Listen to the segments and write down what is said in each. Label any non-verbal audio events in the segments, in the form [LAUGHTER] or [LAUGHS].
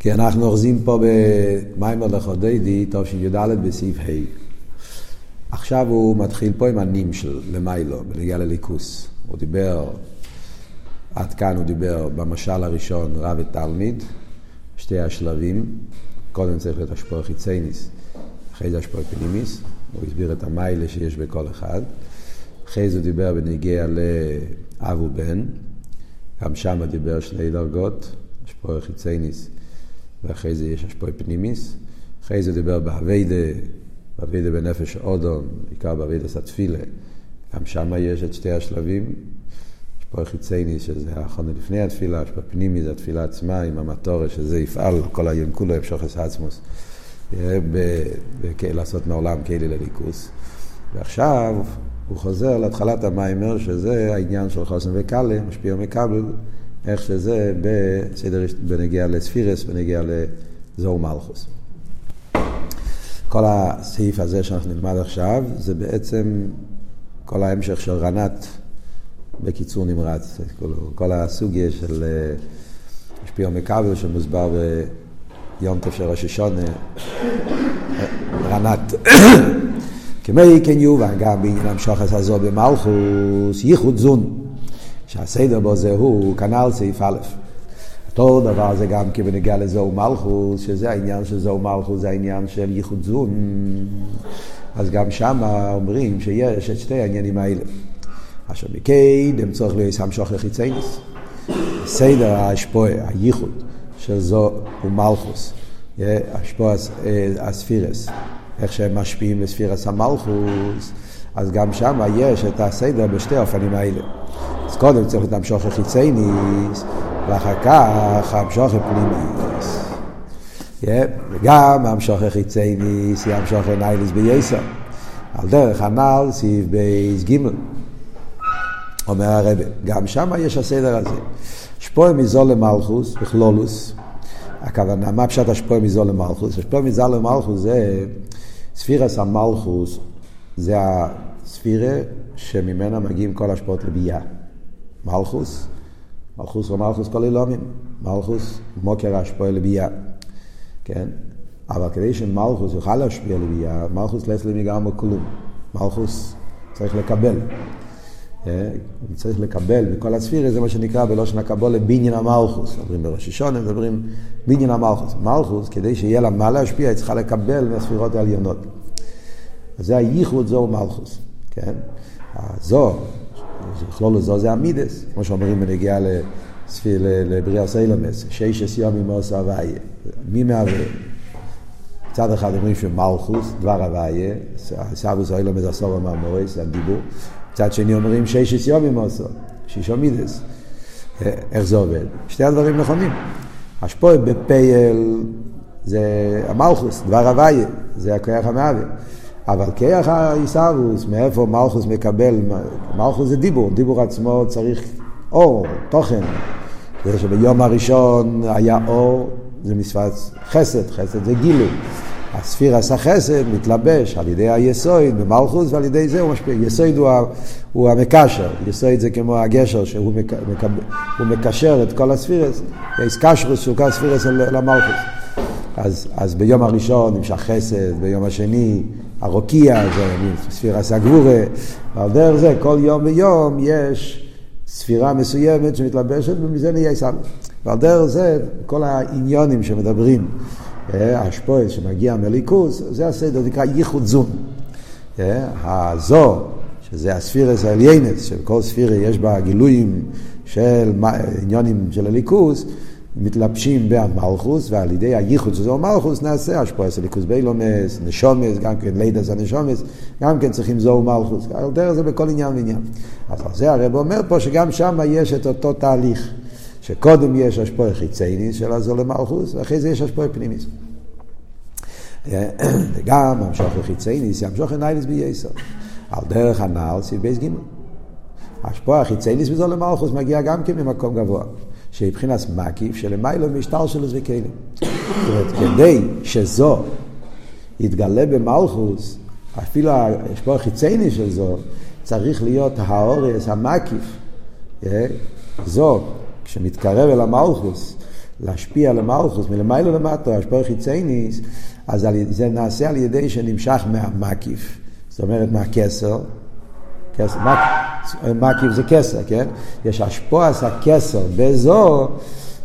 כי אנחנו אוחזים פה במיימר לחודדי, תשי"ד בסעיף ה'. עכשיו הוא מתחיל פה עם הנים של למיילו, בנגיע לליכוס. הוא דיבר, עד כאן הוא דיבר במשל הראשון רב ותלמיד, שתי השלבים. קודם צריך להיות השפוע חיצייניס, אחרי זה השפוע פנימיס. הוא הסביר את המיילה שיש בכל אחד. אחרי זה הוא דיבר בנגיע לאב ובן, גם שם דיבר שני דרגות, השפוע חיצייניס ואחרי זה יש השפועי פנימיס. אחרי זה דיבר באביידה, באביידה בנפש אודום, בעיקר באביידה סטפילה. גם שם יש את שתי השלבים. השפועי חיצייני, שזה האחרונה לפני התפילה, השפועי פנימי זה התפילה עצמה עם המטורה, שזה יפעל כל היום כולו המשוכס עצמוס. לעשות מעולם כלי לליכוס. ועכשיו הוא חוזר להתחלת המיימר, שזה העניין של חוסן וקאלה, משפיע ומקבל, איך שזה בסדר, בנגיע לספירס, בנגיע לזוהו מלכוס. כל הסעיף הזה שאנחנו נלמד עכשיו, זה בעצם כל ההמשך של רנת בקיצור נמרץ. כל, כל הסוגיה של משפיע ומקבל שמוסבר ביום טוב של ראש השונה, רנת. [COUGHS] כמי כן יובן גם בעניין המשוחס הזו במלכוס, ייחוד זון. שהסדר בו זה הוא כנ"ל סעיף א'. אותו דבר זה גם כי בנגיע לזוהו מלכוס, שזה העניין של זוהו מלכוס, זה העניין של ייחוד זון. אז גם שם אומרים שיש את שתי העניינים האלה. אשר מקדם צורך להיות המשוך לחיצייניס. סדר האשפועה, הייחוד של ז"א ומלכות, השפעת הספירות, איך שהם משפיעים לספירת המלכות, אז גם שם יש את הסדר בשתי האופנים האלה. קודם צריך להיות המשכה חיצוניות, ואחר כך המשכה פנימיות. וגם המשכה חיצוניות היא המשכה נעלית ביותר. על דרך הנ"ל סעיף בייס ג' אומר הרבה, גם שם יש הסדר הזה. שפוע מזול למלכוס, בכלולוס, הכוונה, מה פשט השפוע מזול למלכוס? השפוע מזול למלכוס זה ספירס המלכוס, זה הספירה שממנה מגיעים כל השפעות לביאה. מלכוס, מלכוס ומלכוס כל אילומים, מלכוס מוקר השפוע לביאה, כן? אבל כדי שמלכוס יוכל להשפיע לביאה, מלכוס לא אצלי מגמר כלום. מלכוס צריך לקבל. הוא צריך לקבל מכל הספירה, זה מה שנקרא בלושן הקבולה בניין המלכוס. מדברים בראש השונה, מדברים בניין המלכוס. מלכוס, כדי שיהיה לה מה להשפיע, היא צריכה לקבל מהספירות העליונות. אז זה הייחוד זו מלכוס, כן? הזו, לכלול לזו זה המידס, כמו שאומרים בנגיעה לבריאה סיילמס, ששס יום עם עושה הוויה. מי מהווה? מצד אחד אומרים שמלכוס, דבר הוויה, סבוס אילמס עשור זה הדיבור. מצד שני אומרים ששס יומים עושו, שישו מידס. איך זה עובד? שתי הדברים נכונים. השפוע בפייל זה המלכוס, דבר הוויה, זה הכוח המהווה. אבל כיח העיסאוווס, מאיפה מלכוס מקבל, מלכוס זה דיבור, דיבור עצמו צריך אור, תוכן. זה שביום הראשון היה אור, זה משפט חסד, חסד זה גילוי. הספירס החסד מתלבש על ידי היסויד במלכוס ועל ידי זה הוא משפיע. יסויד הוא, הוא המקשר, יסויד זה כמו הגשר שהוא מק, מק, הוא מקשר את כל הספירס, יש קשרוס שהוא כל הספירס למלכוס. אז, אז ביום הראשון נמשך חסד, ביום השני הרוקיע, זה ספירס הגבורה, ועל דרך זה כל יום ויום יש ספירה מסוימת שמתלבשת ומזה נהיה סבא. ועל דרך זה כל העניונים שמדברים השפועל שמגיע מליכוס, זה הסדר, זה נקרא ייחוד זון. הזו, שזה הספירס העליינס, שכל ספירה יש בה גילויים של עניונים של הליכוס, מתלבשים במלכוס, ועל ידי הייחוד של זו מלכוס נעשה השפוע של ליכוס בילומס, נשומס, גם כן לידס הנשומס, גם כן צריכים ז"א מלכות. על דרך זה בכל עניין ועניין. אז על זה הרב אומר פה שגם שם יש את אותו תהליך. שקודם יש השפעה חיצוניות של הז"א למלכות, ואחרי זה יש השפעה פנימיות. וגם המשכה לחיצוניות, המשכה לנעלית ביותר. על דרך הנ"ל, סעיף ב' ג'. השפעה החיצוניות בז"א למלכות מגיע גם כן ממקום גבוה. שבבחינת מקיף שלמעלה מהשתלשלות הכלים. זאת אומרת, כדי שזו יתגלה במלכוס, אפילו השפוע החיצייני של זו, צריך להיות האורס המקיף. זו, כשמתקרב אל המלכוס, להשפיע למלכוס, מלמיילו למטו, השפוע חיצייניס, אז זה נעשה על ידי שנמשך מהמקיף, זאת אומרת מהכסר, כסר, מקיף זה כסר, כן? יש השפוע עשה כסר בזו,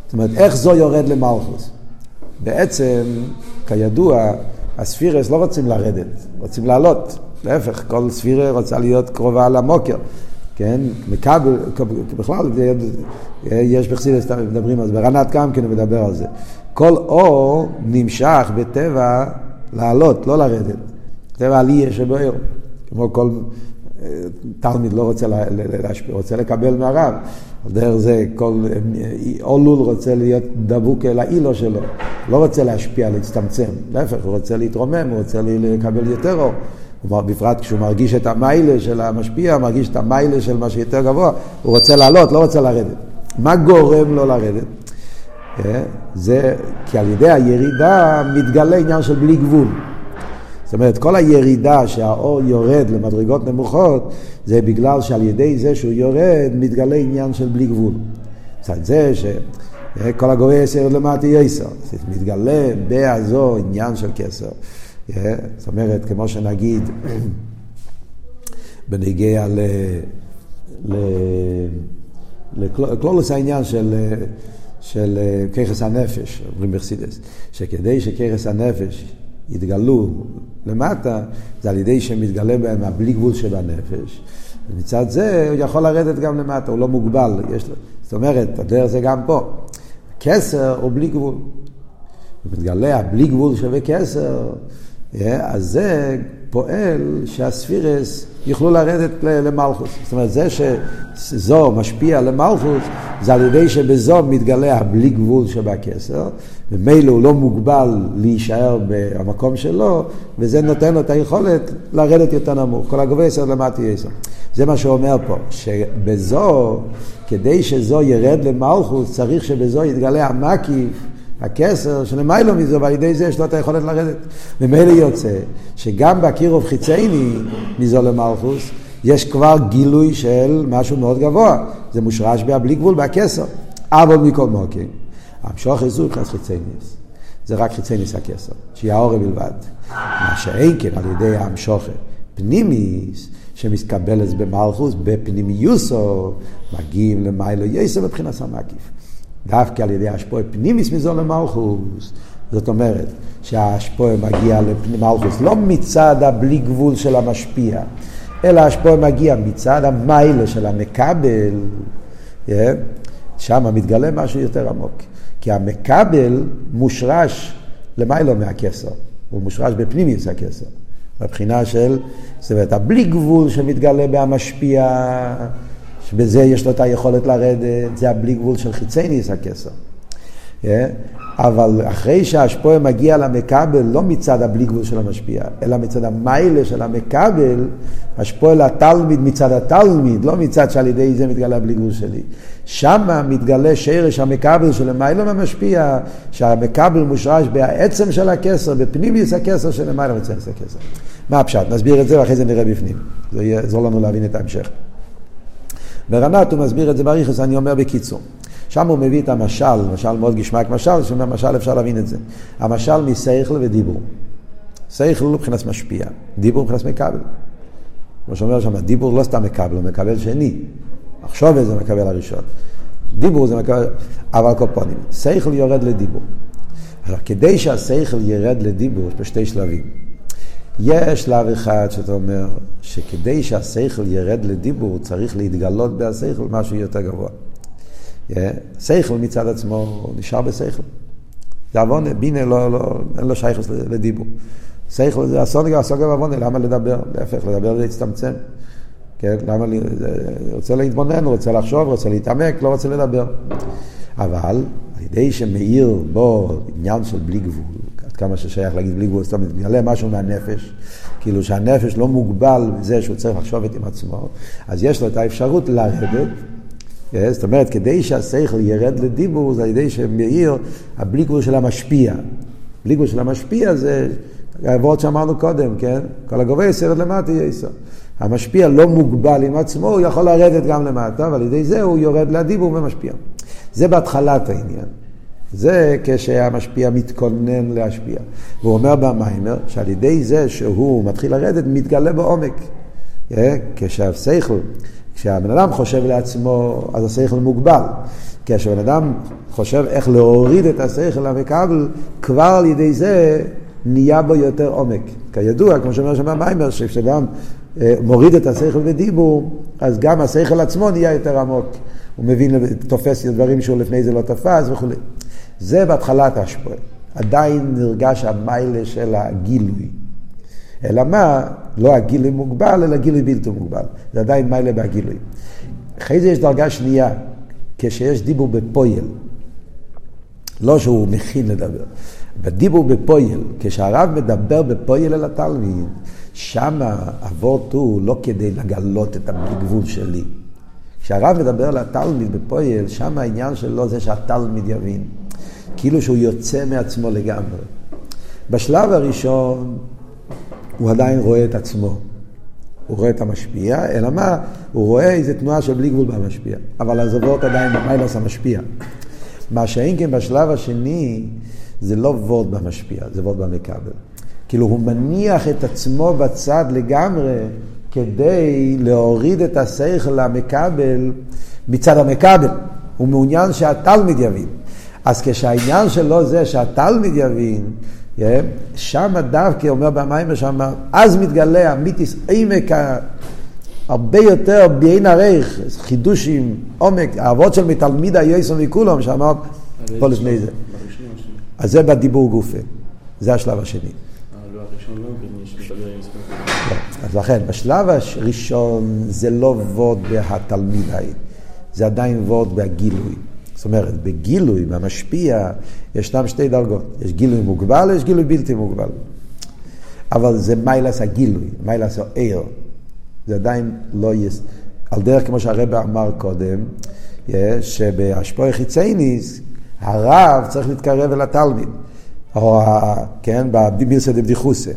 זאת אומרת, איך זו יורד למלכוס? בעצם, כידוע, הספירס לא רוצים לרדת, רוצים לעלות. להפך, כל ספירה רוצה להיות קרובה למוקר. כן, מכבל, בכלל, יש בחסידס, מדברים על זה, ברנת גם כן מדבר על זה. כל אור נמשך בטבע לעלות, לא לרדת. טבע עלייה שבאור. כמו כל תלמיד לא רוצה להשפיע, רוצה לקבל מהרב. דרך זה כל אולול רוצה להיות דבוק אל האילו שלו. לא רוצה להשפיע, להצטמצם. להפך, הוא רוצה להתרומם, הוא רוצה לקבל יותר אור. בפרט כשהוא מרגיש את המיילה של המשפיע, מרגיש את המיילה של מה שיותר גבוה, הוא רוצה לעלות, לא רוצה לרדת. מה גורם לו לרדת? אה, זה כי על ידי הירידה מתגלה עניין של בלי גבול. זאת אומרת, כל הירידה שהאור יורד למדרגות נמוכות, זה בגלל שעל ידי זה שהוא יורד, מתגלה עניין של בלי גבול. מצד זה שכל הגורי יסר למטה יסר, מתגלה בעזו עניין של כסר. זאת אומרת, כמו שנגיד, [CLEARS THROAT] בנגיע ל... לקלולוס העניין של, של ככס הנפש, אומרים בחסידס, שכדי שככס הנפש יתגלו למטה, זה על ידי שמתגלה בהם הבלי גבול שבנפש. ומצד זה הוא יכול לרדת גם למטה, הוא לא מוגבל. יש לו, זאת אומרת, הדרך זה גם פה. כסר הוא בלי גבול. ומתגלה הבלי גבול שווה כסר, אז זה פועל שהספירס יוכלו לרדת למלכוס. זאת אומרת, זה שזו משפיע למלכוס, זה על ידי שבזו מתגלה הבלי גבול שבכסר, ומילא הוא לא מוגבל להישאר במקום שלו, וזה נותן לו את היכולת לרדת יותר נמוך. כל הגובה יסר למטה יסר. זה מה שהוא אומר פה, שבזו, כדי שזו ירד למלכוס, צריך שבזו יתגלה המקיף. הכסר שלמיילו מזה, ועל ידי זה יש לו את היכולת לרדת. ממילא יוצא שגם בקירוב חיצייני מזו למלכוס, יש כבר גילוי של משהו מאוד גבוה. זה מושרש בלי גבול, בכסר. אבל מכל מוקים. המשוך איזו כנס חיצייניס. זה רק חיצייניס הכסר, שיהיה האור בלבד. מה שאין כן על ידי המשוכר פנימיס, שמתקבלת במלכוס, בפנימיוסו, מגיעים למיילו יסר מבחינת המקיף. דווקא על ידי השפועה פנימיס מזו למלכוס. זאת אומרת שהשפועה מגיע למלכוס לא מצד הבלי גבול של המשפיע, אלא השפועה מגיע מצד המיילה של המקבל, yeah, שם מתגלה משהו יותר עמוק. כי המקבל מושרש למיילו מהכסר, הוא מושרש בפנימיס הכסר. מבחינה של, זאת אומרת, הבלי גבול שמתגלה במשפיע, שבזה יש לו את היכולת לרדת, זה הבלי גבול של חיצייניס הכסר. Yeah. אבל אחרי שהשפועה מגיע למקבל, לא מצד הבלי גבול של המשפיע, אלא מצד המיילה של המקבל, השפועה לתלמיד מצד התלמיד, לא מצד שעל ידי זה מתגלה הבלי גבול שלי. שם מתגלה שרש המקבל של המיילה מהמשפיע, שהמקבל מושרש בעצם של הכסר, בפנימיוס הכסר של המיילה מצד הכסר. מה הפשט? נסביר את זה ואחרי זה נראה בפנים. זה יעזור לנו להבין את ההמשך. ברנת הוא מסביר את זה בריכוס, אני אומר בקיצור. שם הוא מביא את המשל, משל מאוד גשמק משל, שאומר משל אפשר להבין את זה. המשל מסייכל ודיבור. סייכל הוא מבחינת משפיע, דיבור מבחינת מקבל. כמו שאומר שם, דיבור לא סתם מקבל, הוא מקבל שני. מחשוב זה מקבל הראשון. דיבור זה מקבל, אבל קופונים. סייכל יורד לדיבור. עכשיו, כדי שהסייכל ירד לדיבור, יש פה שתי שלבים. יש שלב אחד שאתה אומר שכדי שהשכל ירד לדיבור צריך להתגלות בהשכל משהו יותר גבוה. שכל מצד עצמו נשאר בשכל. זה עוונה, בינה לא, לא, אין לו שייכוס לדיבור. שכל זה אסון גם אסון גם עוונה, למה לדבר? להפך, לדבר זה להצטמצם. כן, למה, רוצה להתבונן, רוצה לחשוב, רוצה להתעמק, לא רוצה לדבר. אבל על ידי שמאיר בו עניין של בלי גבול, כמה ששייך להגיד בלי גבול, זאת אומרת, מתגלה משהו מהנפש, כאילו שהנפש לא מוגבל בזה שהוא צריך לחשוב את עם עצמו, אז יש לו את האפשרות לרדת. אה, זאת אומרת, כדי שהשכל ירד לדיבור, זה על ידי שמאיר הבלי גבול של המשפיע. בלי גבול של המשפיע זה העבוד שאמרנו קודם, כן? כל הגובה יסרד למטה יסר. המשפיע לא מוגבל עם עצמו, הוא יכול לרדת גם למטה, ועל ידי זה הוא יורד לדיבור ומשפיע. זה בהתחלת העניין. זה כשהמשפיע מתכונן להשפיע. והוא אומר במיימר שעל ידי זה שהוא מתחיל לרדת, מתגלה בעומק. אה? כשהשכל, כשהבן אדם חושב לעצמו, אז השכל מוגבל. כשבן אדם חושב איך להוריד את השכל למקבל, כבר על ידי זה נהיה בו יותר עומק. כידוע, כמו שאומר שם המיימר, שכשאדם אה, מוריד את השכל בדיבור, אז גם השכל עצמו נהיה יותר עמוק. הוא מבין, תופס דברים שהוא לפני זה לא תפס וכולי. זה בהתחלת השפועה. עדיין נרגש המיילה של הגילוי. אלא מה? לא הגילוי מוגבל, אלא גילוי בלתי מוגבל. זה עדיין מעלה בהגילוי. אחרי זה יש דרגה שנייה, כשיש דיבור בפועל. לא שהוא מכין לדבר. בדיבור בפועל, כשהרב מדבר בפועל אל התלמיד, שם אבות הוא לא כדי לגלות את הבלי גבול שלי. כשהרב מדבר לתלמיד בפועל, שם העניין שלו זה שהתלמיד יבין. כאילו שהוא יוצא מעצמו לגמרי. בשלב הראשון הוא עדיין רואה את עצמו. הוא רואה את המשפיע, אלא מה? הוא רואה איזה תנועה של בלי גבול במשפיע. אבל הזוות עדיין במיילס המשפיע. מה שאין כן בשלב השני, זה לא וורד במשפיע, זה וורד במכבל. כאילו הוא מניח את עצמו בצד לגמרי כדי להוריד את השכל למכבל מצד המכבל. הוא מעוניין שהתלמיד יבין. אז כשהעניין שלו זה שהתלמיד יבין, שם דווקא אומר במים שם, אז מתגלה המיתיס עמק הרבה יותר בעין הריך, חידושים, עומק, האבות של מתלמיד היועסון מכולם, שאמר פה לפני זה. אז זה בדיבור גופה, זה השלב השני. לא, אז לכן, בשלב הראשון זה לא וורד בהתלמידי, זה עדיין וורד בהגילוי. זאת אומרת, בגילוי, במשפיע, ישנם שתי דרגות. יש גילוי מוגבל, יש גילוי בלתי מוגבל. אבל זה מיילס הגילוי, מיילס העיר. זה עדיין לא יש... על דרך כמו שהרבא אמר קודם, שבהשפוע חיצייניס, הרב צריך להתקרב אל התלמיד. או, כן, בבירסא דבדיחוסא.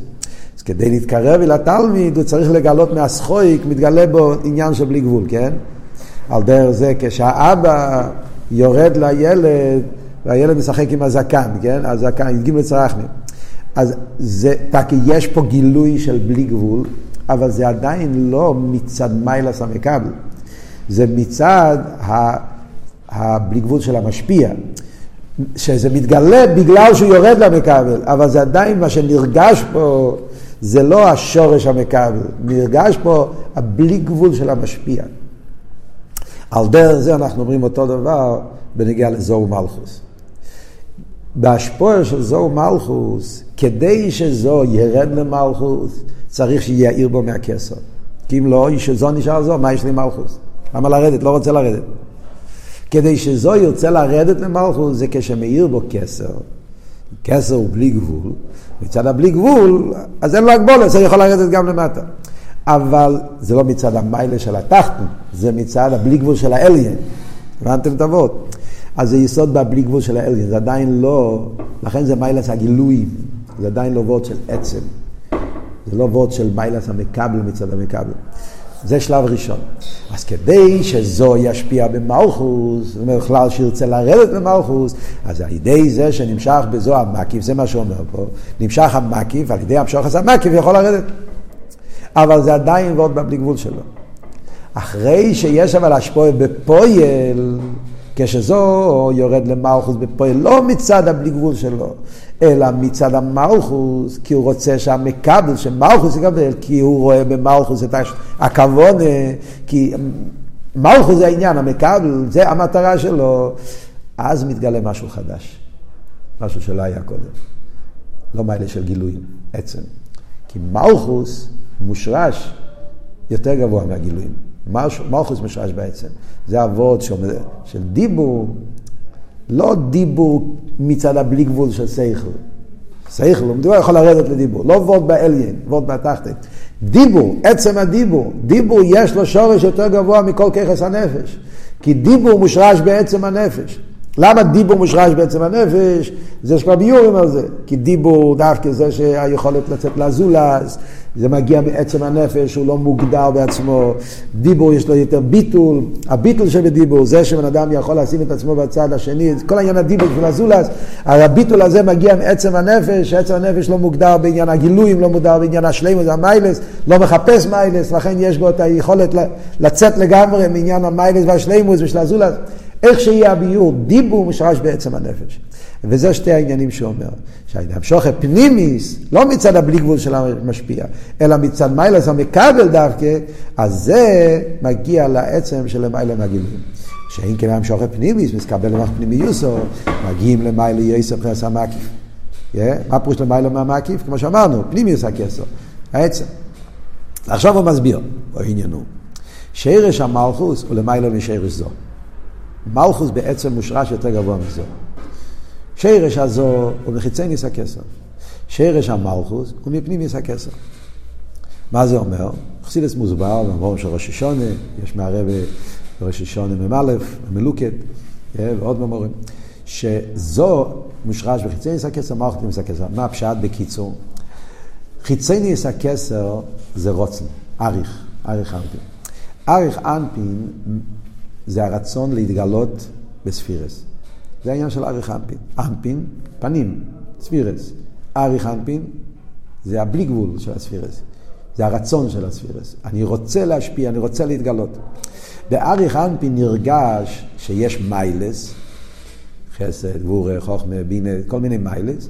אז כדי להתקרב אל התלמיד, הוא צריך לגלות מהסחויק, מתגלה בו עניין של בלי גבול, כן? על דרך זה כשהאבא יורד לילד, והילד משחק עם הזקן, כן? הזקן, י"ג צרחמים. אז זה, כי יש פה גילוי של בלי גבול, אבל זה עדיין לא מצד מיילס המקבל, זה מצד הבלי גבול של המשפיע. שזה מתגלה בגלל שהוא יורד למקבל, אבל זה עדיין מה שנרגש פה, זה לא השורש המקבל, נרגש פה הבלי גבול של המשפיע. על דרך זה אנחנו אומרים אותו דבר בנגיע לזוהו מלכוס. בהשפוע של זוהו מלכוס, כדי שזו ירד למלכוס, צריך שיעיר בו מהכסר. כי אם לא, שזו נשאר זו, מה יש לי מלכוס? למה לרדת? לא רוצה לרדת. כדי שזו ירצה לרדת למלכוס, זה כשמאיר בו כסר. כסר הוא בלי גבול, מצד הבלי גבול, אז אין לו הגבולת, זה יכול לרדת גם למטה. אבל זה לא מצד המיילה של התחתן, זה מצד הבלי גבול של האליין. הבנתם את אבות? אז זה יסוד בבלי גבול של האליין, זה עדיין לא, לכן זה מיילס הגילויים, זה עדיין לא וורד של עצם. זה לא וורד של מיילס המקבל מצד המקבל. זה שלב ראשון. אז כדי שזו ישפיע במלכוס, זאת אומרת, בכלל שירצה לרדת במלכוס, אז על ידי זה שנמשך בזו המקיף, זה מה שאומר פה, נמשך המקיף, על ידי המשוך הזה המקיף יכול לרדת. אבל זה עדיין ועוד בבלי גבול שלו. אחרי שיש אבל השפועה בפויל, כשזו יורד למלכוס בפועל, לא מצד הבלי גבול שלו, אלא מצד המלכוס, כי הוא רוצה שהמקבל, שמלכוס יקבל, כי הוא רואה במלכוס את הכבוד, כי מלכוס זה העניין, המקבל, זה המטרה שלו, אז מתגלה משהו חדש, משהו שלא היה קודם. לא מיילה של גילויים, עצם. כי מלכוס מושרש יותר גבוה מהגילויים. מלכוס מושרש בעצם. זה אבות של דיבור, לא דיבור מצד הבלי גבול של סייכל. סייכל, הוא מדבר יכול לרדת לדיבור, לא וורד באליין, וורד בתחתית. דיבור, עצם הדיבור, דיבור יש לו שורש יותר גבוה מכל ככס הנפש. כי דיבור מושרש בעצם הנפש. למה דיבור מושרש בעצם הנפש? זה שכבר ביורים על זה. כי דיבור דווקא זה שהיכולת לצאת לזולז, זה מגיע מעצם הנפש, הוא לא מוגדר בעצמו. דיבור יש לו יותר ביטול. הביטול שבדיבור, זה שבן אדם יכול לשים את עצמו בצד השני, כל העניין הדיבור של הזולס, הביטול הזה מגיע מעצם הנפש, עצם הנפש לא מוגדר בעניין הגילויים, לא מוגדר בעניין השלימוס, המיילס, לא מחפש מיילס, לכן יש בו את היכולת לצאת לגמרי מעניין המיילס והשלימוס ושל הזולס. איך שיהיה הביור, דיבור משרש בעצם הנפש. וזה שתי העניינים שהוא אומר. שהמשוכר פנימיס, לא מצד הבלי גבול של המשפיע, אלא מצד מיילס המקבל דווקא, אז זה מגיע לעצם של מהגילויים. שאם כן המשוכר פנימיס, מסקבל למח פנימיוסו, מגיעים למעלה יסף חס המקיף. מה פירוש למעלה מהמקיף? כמו שאמרנו, פנימיוס הכסר, העצם. עכשיו הוא מסביר, העניין הוא, שרש המלכוס הוא למעלה משרש זו. מלכוס בעצם מושרש יותר גבוה מזו. שרש הזו הוא מחיצי ניס הכסר. שרש המלכוס הוא מפנים ניס הכסר. מה זה אומר? חסידס מוסבר במורים של ראש השונה, יש מערב בראש השונה מ"א, מלוקד, ועוד ממורים, שזו מושרש בחיצי ניס הכסר, ניס הכסר. מה הפשט בקיצור? חיצי ניס הכסר זה רוצן, אריך, אריך אנפין. אריך אנפין זה הרצון להתגלות בספירס. זה העניין של אריך אנפין. אנפין, פנים, ספירס. אריך אנפין, זה הבלי גבול של הספירס. זה הרצון של הספירס. אני רוצה להשפיע, אני רוצה להתגלות. באריך אנפין נרגש שיש מיילס, חסד, גבורה, חוכמה, בינה, כל מיני מיילס,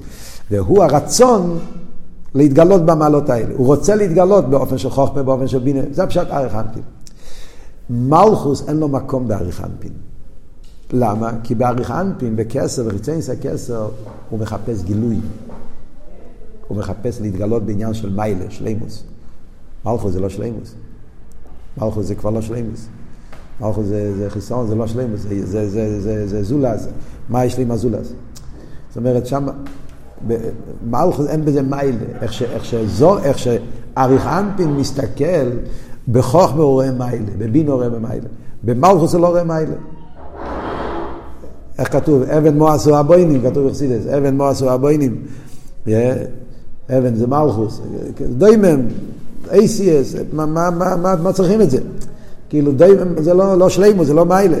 והוא הרצון להתגלות במעלות האלה. הוא רוצה להתגלות באופן של חוכמה, באופן של בינה. זה הפשט אריך אנפין. מלכוס אין לו מקום באריך אנפין. למה? כי באריך אנפין, בכסר, בחיצייניס הכסר, הוא מחפש גילוי. הוא מחפש להתגלות בעניין של מיילה, שלימוס. מלכוס זה לא שלימוס. מלכוס זה כבר לא שלימוס. מלכוס זה, זה חיסרון, זה לא שלימוס, זה, זה, זה, זה, זה זולז. מה יש לי עם הזולז? זאת אומרת, שם, מלכוס אין בזה מיילה. איך, ש, איך, שזו, איך שאריך אנפין מסתכל הוא רואה מיילה, הוא רואה מיילה. במלכוס הוא לא רואה מיילה. איך כתוב? אבן מואס הוא הבוינים, כתוב בחסידס, אבן מואס הוא הבוינים. אבן זה מלכוס. דוימם, אייסיאס, מה, מה, מה, מה, מה צריכים את זה? כאילו דוימם זה לא, לא שלימו, זה לא מיילה.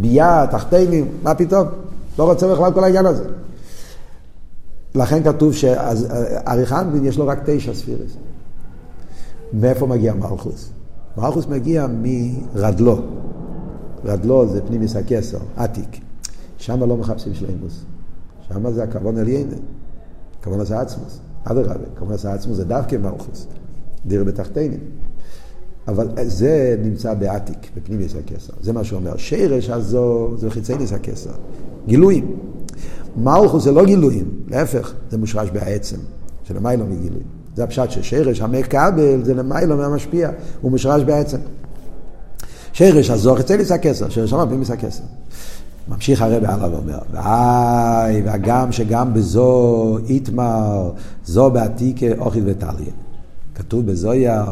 ביה, תחתינים, מה פתאום? לא רוצה בכלל כל העניין הזה. לכן כתוב שאריכנבין יש לו רק תשע ספירס. מאיפה מגיע מלכוס? מלכוס מגיע מרדלו. רדלו זה פנימיס הכסר, עתיק. שם לא מחפשים שלימוס. שם זה הכוון עליינה. הכוון עשה עצמוס. אדרבה, הכוון עשה עצמוס זה דווקא מלכוס. דיר בתחתינים. אבל זה נמצא בעתיק, בפנימיס הכסר. זה מה שהוא אומר. שרש הזו זה חיצייניס הכסר. גילויים. מלכוס זה לא גילויים, להפך, זה מושרש בעצם, שלמיילו מגילויים. זה הפשט ששרש המקבל זה למיילו מהמשפיע, הוא מושרש בעצם. שרש הזוך אצל יש הכסר, שרש המפים יש הכסר. ממשיך הרב הלאה ואומר, ואי, והגם שגם בזו איתמר, זו בעתיק אוכיל וטליה. כתוב בזויה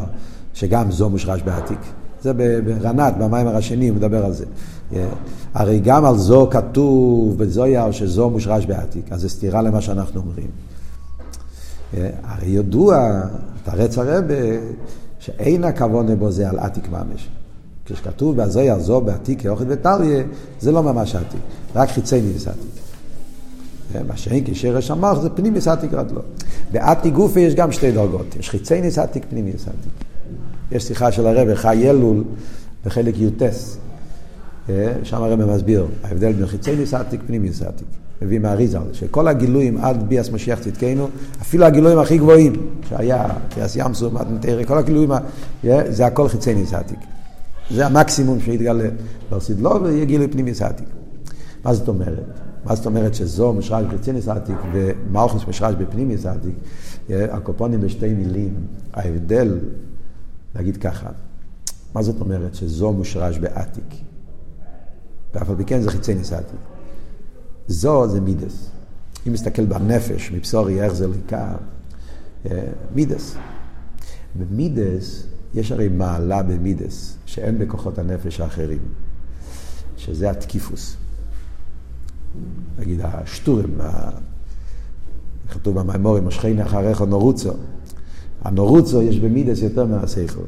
שגם זו מושרש בעתיק. זה ברנת, במים השני, הוא מדבר על זה. הרי גם על זו כתוב בזויה שזו מושרש בעתיק, אז זה סתירה למה שאנחנו אומרים. הרי ידוע, תרץ הרבה, שאין הכוונה בו זה על עתיק ממש. כשכתוב בהזוי הזו בעתיק כאוכל וטליה, זה לא ממש עתיק, רק חיצי ניס עתיק. מה שאין כשרש המוח זה פנימיס עתיק רדלו. בעתיק גופה יש גם שתי דרגות, יש חיצי ניס עתיק, פנימיס עתיק. יש שיחה של הרב חי אלול בחלק יוטס, שם הרב מסביר, ההבדל בין חיצי ניס עתיק, פנימיס עתיק. מביא מהאריזה, שכל הגילויים עד ביאס משיח צדקנו, אפילו הגילויים הכי גבוהים, שהיה קריאס ים סור, כל הגילויים, זה הכל חיצי ניס עתיק. זה המקסימום שיתגלה. לא סיד לא, ויהיה גילוי פנימי סעתיק. מה זאת אומרת? מה זאת אומרת שזו משרש בחיצי סעתיק ומלכוס משרש בפנימי סעתיק? הקופונים בשתי מילים. ההבדל, נגיד ככה, מה זאת אומרת שזו מושרש בעתיק? ואף על פי כן זה חיצי ניסעתיק. זו זה מידס. אם נסתכל בנפש, מבשורי, איך זה ליקה, מידס. במידס יש הרי מעלה במידס, שאין בכוחות הנפש האחרים, שזה התקיפוס. נגיד השטורים, כתוב במימורים, משכני אחריך נורוצו. הנורוצו יש במידס יותר מהשכל.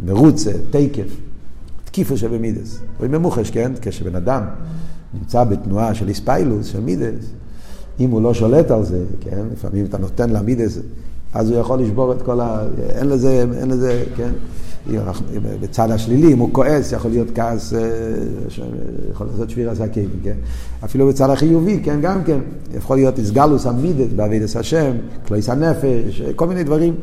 מרוצה, תקף, תקיפו שבמידס. רואים במוחש, כן? כשבן אדם נמצא בתנועה של איספיילוס, של מידס, אם הוא לא שולט על זה, כן? לפעמים אתה נותן למידס, אז הוא יכול לשבור את כל ה... אין לזה, אין לזה, כן? בצד השלילי, אם הוא כועס, יכול להיות כעס, אה, יכול לעשות שביר עסקים, כן? אפילו בצד החיובי, כן, גם כן, יכול להיות איסגלוס המידס בעבידת השם, כלויס הנפש, כל מיני דברים.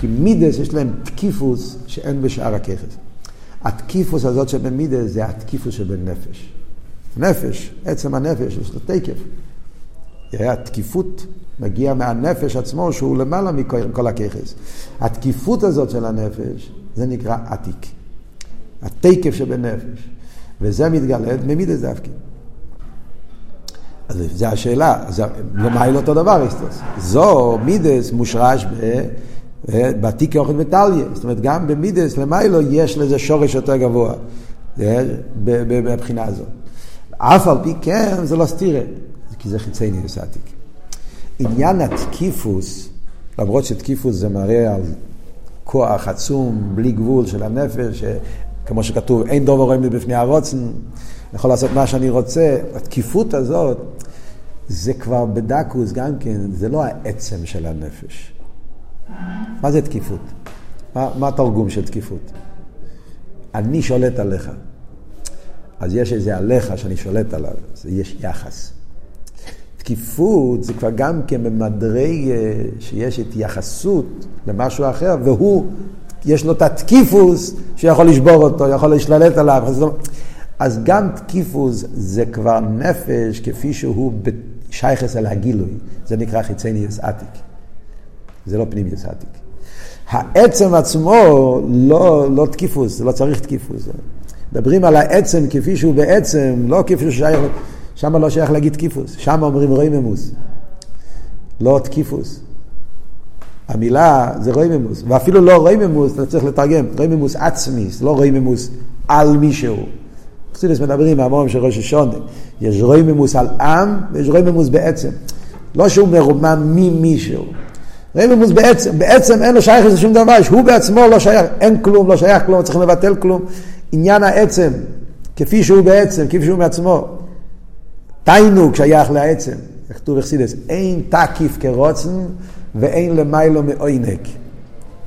כי מידס יש להם תקיפוס שאין בשאר הככס. התקיפוס הזאת שבמידס זה התקיפוס שבנפש. נפש, עצם הנפש, יש לו תקף. התקיפות מגיע מהנפש עצמו שהוא למעלה מכל הככס. התקיפות הזאת של הנפש זה נקרא עתיק. התקף שבנפש. וזה מתגלה במידס דווקא. אז זו השאלה, למה היא לא אותו דבר, איסטוס? זו מידס מושרש ב... בתיק אוכל וטליה. זאת אומרת, גם במידס למיילו יש לזה שורש יותר גבוה, מבחינה הזאת. אף על פי כן, זה לא סתירה, כי זה חיצי ניוס עתיק. עניין התקיפוס, למרות שתקיפוס זה מראה על כוח עצום, בלי גבול של הנפש, כמו שכתוב, אין דובר רואים לי בפני הרוצן, אני יכול לעשות מה שאני רוצה. התקיפות הזאת, זה כבר בדקוס גם כן, זה לא העצם של הנפש. מה זה תקיפות? מה, מה התרגום של תקיפות? אני שולט עליך. אז יש איזה עליך שאני שולט עליו, יש יחס. תקיפות זה כבר גם כן במדרג שיש התייחסות למשהו אחר, והוא, יש לו את התקיפוס שיכול לשבור אותו, יכול להשתלט עליו. אז גם תקיפות זה כבר נפש כפי שהוא שייך אל הגילוי, זה נקרא חיצוניות עתיק. זה לא פנימיות עתיק. העצם עצמו לא, לא תקיפות, לא צריך תקיפות. מדברים על העצם כפי שהוא בעצם, לא כפי שהוא שייך, שם לא שייך להגיד תקיפות, שם אומרים רוממות, לא תקיפות. המילה זה רוממות, ואפילו לא רוממות, אתה צריך לתרגם, רוממות עצמי, זה לא רוממות על מישהו. חסידס מדברים מהמורים של ראש השונה, יש רויממוס על עם ויש רויממוס בעצם. לא שהוא מרומם ממישהו. רממוס בעצם, בעצם אין לו שייך לזה שום דבר, שהוא בעצמו לא שייך, אין כלום, לא שייך כלום, צריכים לבטל כלום. עניין העצם, כפי שהוא בעצם, כפי שהוא מעצמו. תיינוק שייך לעצם, כתוב אכסידס, אין תקיף כרוצן ואין למיילו מעוינק.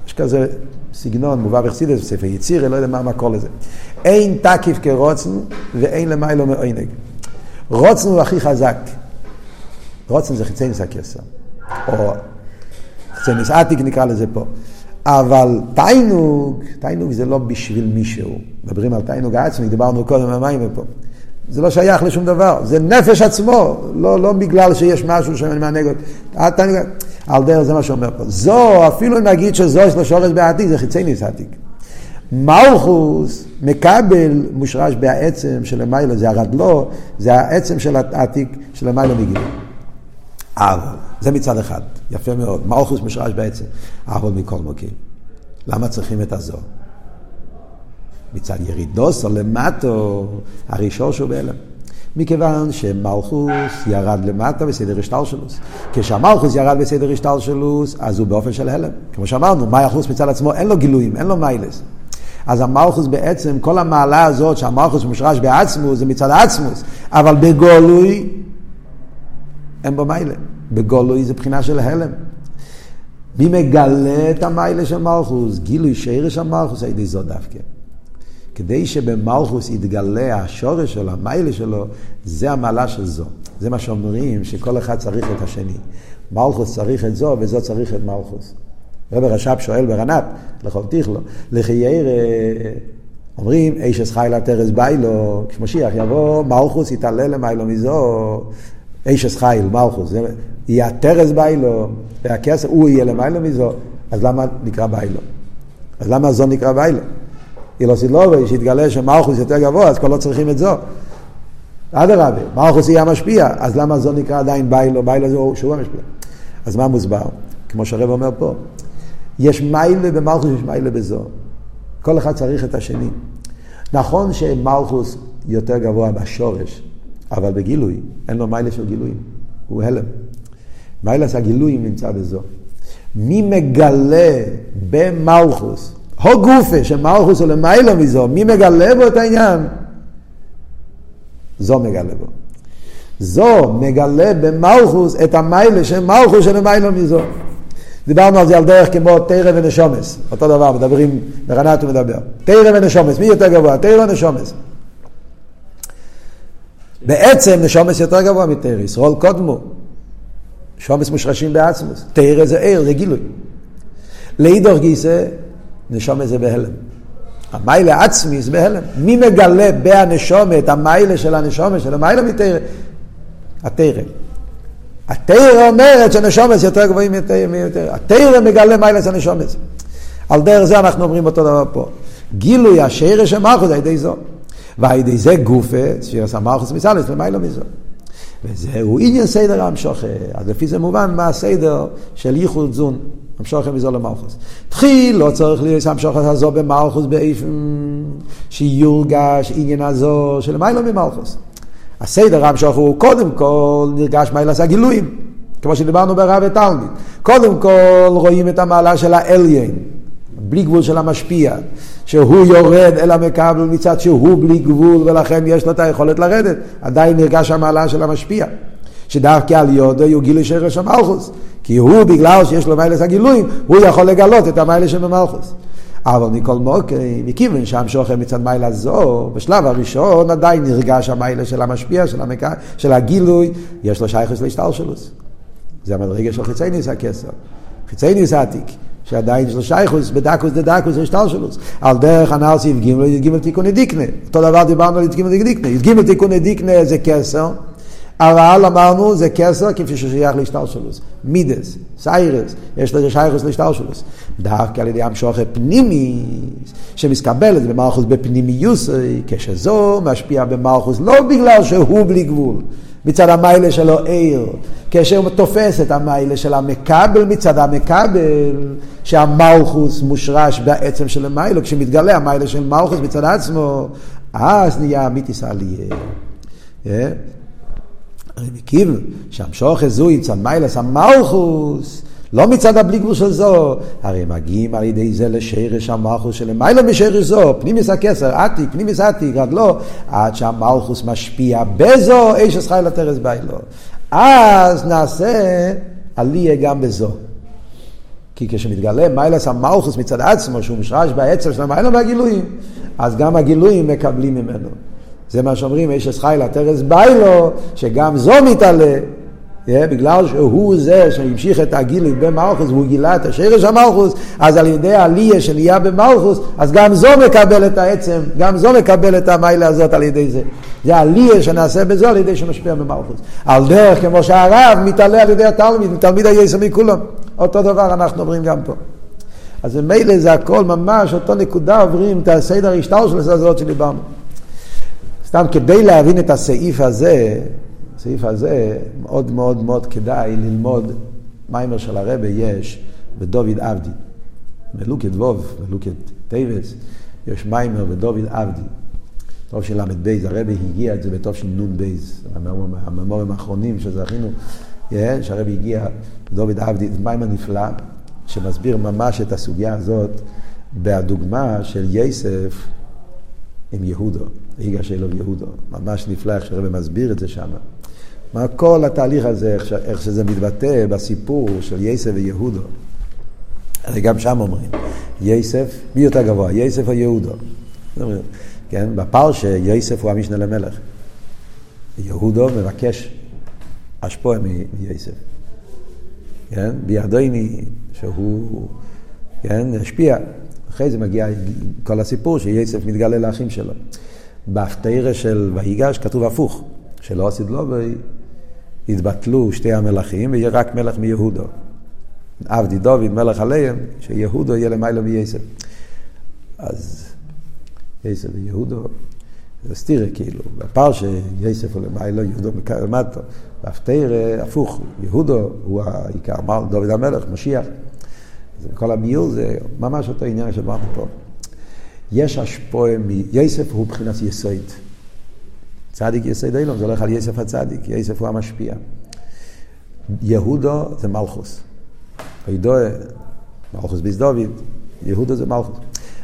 יש כזה סגנון מובא באכסידס, בספר יציר, לא יודע מה המקור לזה. אין תקיף כרוצן ואין למיילו מעוינק. רוצן הוא הכי חזק. רוצן זה חיצי כסר. או סצניס עתיק נקרא לזה פה. אבל תיינוג, תיינוג זה לא בשביל מישהו. מדברים על תיינוג העצמי, דיברנו קודם המים ופה. זה לא שייך לשום דבר, זה נפש עצמו, לא, לא בגלל שיש משהו שאני מענג אותו. על דרך זה מה שאומר פה. זו, אפילו נגיד שזו יש לו שורש בעתיק, זה חיצי ניס עתיק. מלכוס מקבל מושרש בעצם של המיילו, זה הרדלו, זה העצם של העתיק של המיילו מגיל. אבל, זה מצד אחד, יפה מאוד, מלכוס משרש בעצם, אבל מכל מוקים. למה צריכים את הזו? מצד ירידוס או למטו, הראשון שהוא בהלם. מכיוון שמלכוס ירד למטה בסדר השטלשלוס. כשהמלכוס ירד בסדר השטלשלוס, אז הוא באופן של הלם. כמו שאמרנו, מלכוס מצד עצמו אין לו גילויים, אין לו מיילס. אז המלכוס בעצם, כל המעלה הזאת שהמלכוס מושרש בעצמוס, זה מצד העצמוס, אבל בגולוי אין בו מיילה. בגולוי זה בחינה של הלם. מי מגלה את המיילה של מלכוס? גילוי שרש המלכוס על ידי זו דווקא. כדי שבמלכוס יתגלה השורש שלו, המיילה שלו, זה המעלה של זו. זה מה שאומרים, שכל אחד צריך את השני. מלכוס צריך את זו, וזו צריך את מלכוס. רב רש"פ שואל ברנת, לכל תיכלו, לחייר, אומרים, איש אס חיילה תרס ביילו, כשמשיח יבוא, מלכוס יתעלה למיילו מזו, אישס חייל, מלכוס, זה יהיה הטרס ביילו, והכסף, הוא יהיה למיילו מזו, אז למה נקרא ביילו? אז למה זו נקרא ביילו? אילו סילובי, שיתגלה שמלכוס יותר גבוה, אז כבר לא צריכים את זו. אדרבה, מלכוס יהיה המשפיע, אז למה זו נקרא עדיין ביילו? ביילו זה שהוא המשפיע. אז מה מוסבר? כמו שהרב אומר פה, יש מיילה במלכוס, יש מיילה בזו. כל אחד צריך את השני. נכון שמלכוס יותר גבוה בשורש, אבל בגילוי, אין לו מיילה של גילויים, הוא הלם. מיילס הגילויים נמצא בזו. מי מגלה במלכוס, הו גופה שמלכוס הוא למעלה מזו, מי מגלה בו את העניין? זו מגלה בו. זו מגלה במלכוס את המיילה של מלכוס שלמעלה מזו. דיברנו על זה על דרך כמו תרא ונשומס, אותו דבר, מדברים, ברנת הוא מדבר. תרא ונשומס, מי יותר גבוה? תרא ונשומס. בעצם נשומס יותר גבוה מתרא, ישרול קודמו. שומס מושרשים בעצמוס. תרא זה ער, זה גילוי. לאידוך גיסא, נשומס זה בהלם. המיילה עצמי זה בהלם. מי מגלה בהנשומת, את המיילה של הנשומת, של המיילה מתרא? התרא. התרא אומרת שנשומס יותר גבוהים מיותר. התרא מגלה מיילה של הנשומס. על דרך זה אנחנו אומרים אותו דבר פה. גילוי השרש המלכות על ידי זו. ועל ידי זה גופה, ספירס המלכות מסלס, למיילו מזו. וזהו עניין סדר המשוכר. אז לפי זה מובן מה הסדר של ייחוד זון. המשוכר מזו למלכוס. תחיל, לא צריך להיות המשוכר הזו במלכוס באיפן שיורגש עניין הזו שלמיילו ממלכוס. הסדר המשוכר הוא קודם כל נרגש מיילס הגילויים. כמו שדיברנו ברב ותלמיד. קודם כל רואים את המעלה של האליין. בלי גבול של המשפיע, שהוא יורד אל המקבל מצד שהוא בלי גבול ולכן יש לו את היכולת לרדת, עדיין נרגש המעלה של המשפיע. שדווקא על יודו הוא גילוי שרש המלכוס, כי הוא בגלל שיש לו מיילס הגילויים, הוא יכול לגלות את המיילס של המלכוס. אבל מכל מוקי, מכיוון שם שוכר מצד מיילה זו, בשלב הראשון עדיין נרגש המיילה של המשפיע, של, המק... של הגילוי, יש לו שייכוס להשתלשלוס. זה המדרגה של חיצי ניס הכסר. חיצי ניס העתיק. שעדיין יש לו שייכוס, בדקוס דדקוס זה שטל שלוס. על דרך הנ"ל סעיף ג' י"ג תיקוני דיקנה. אותו דבר דיברנו על י"ג דיקנה. י"ג תיקוני דיקנה זה כסר, אבל אמרנו זה כסר כפי ששייך להשתל שלוס. מידס, סיירס, יש לזה שייכוס להשתל שלוס. דווקא על ידי המשוכר פנימי, שמסקבלת במלכוס בפנימיוס, כשזו משפיע במלכוס לא בגלל שהוא בלי גבול. מצד המיילה שלו עיר, כאשר הוא תופס את המיילה של המקבל מצד המקבל, שהמלכוס מושרש בעצם של המיילה, כשמתגלה המיילה של מלכוס מצד עצמו, אז נהיה אמיתיס עלייה. הרי מכיוון שהמשוך הזוי מצד מיילס המלכוס, לא מצד הבלי גבול של זו, הרי מגיעים על ידי זה לשרש המלכוס שלמיילא משרש זו, פנימיס הכסר, עתיק, פנימיס עתיק, עד לא, עד שהמלכוס משפיע בזו, איש אסחי לטרס ביילו. אז נעשה עליה גם בזו. כי כשמתגלה מיילס המלכוס מצד עצמו, שהוא משרש בעצם של המיילא והגילויים, אז גם הגילויים מקבלים ממנו. זה מה שאומרים, איש אסחי לטרס ביילו, שגם זו מתעלה. Yeah, בגלל שהוא זה שהמשיך את הגילוי במלכוס והוא גילה את השרש המלכוס, אז על ידי העלייה שנהיה במלכוס, אז גם זו מקבל את העצם, גם זו מקבל את המיילה הזאת על ידי זה. זה העלייה שנעשה בזו על ידי שמשפיע במלכוס. על דרך כמו שהרב מתעלה על ידי התלמיד, מתלמיד היסר מכולם. אותו דבר אנחנו אומרים גם פה. אז ממילא זה הכל ממש אותו נקודה עוברים את הסדר של הזאת שדיברנו. סתם כדי להבין את הסעיף הזה, הסעיף הזה מאוד מאוד מאוד כדאי ללמוד מיימר של הרבה יש בדוד עבדי. מלוקת ווב, מלוקת טייבס, יש מיימר בדוד עבדי. טוב של ל"ב, הרבה הגיע את זה בטוב של נ"ב, הממורים האחרונים שזכינו, שהרבה הגיע, דוד עבדי, זה מיימר נפלא, שמסביר ממש את הסוגיה הזאת בדוגמה של יסף עם יהודו, היגש אלו יהודו. ממש נפלא איך שהרבה מסביר את זה שם. מה כל התהליך הזה, איך, איך שזה מתבטא בסיפור של יסף ויהודו. הרי גם שם אומרים, יסף, מי יותר גבוה, יסף או יהודו? כן, בפרשה יסף הוא המשנה למלך. יהודו מבקש השפועה מיסף. כן, בירדוני, שהוא, כן, השפיע. אחרי זה מגיע כל הסיפור שיסף מתגלה לאחים שלו. בהפטרה של ויגש כתוב הפוך, שלא עשית לו יתבטלו שתי המלכים ויהיה רק מלך מיהודו. עבדי דוד מלך עליהם, שיהודו יהיה למיילו מייסף. אז יסף ויהודו, זה סתירה כאילו, בפרשה יסף הוא למיילו, יהודו למטו. בהפטרה הפוך, יהודו הוא העיקר, אמר דוד המלך, משיח. כל הביור זה ממש אותו עניין שאמרנו פה. יש השפועה, יסף הוא מבחינת יסוד. צדיק יסוד אילון, זה הולך על יסף הצדיק, יסף הוא המשפיע. יהודו זה מלכוס. עידוה, מלכוס ביס דוד, יהודה זה מלכוס.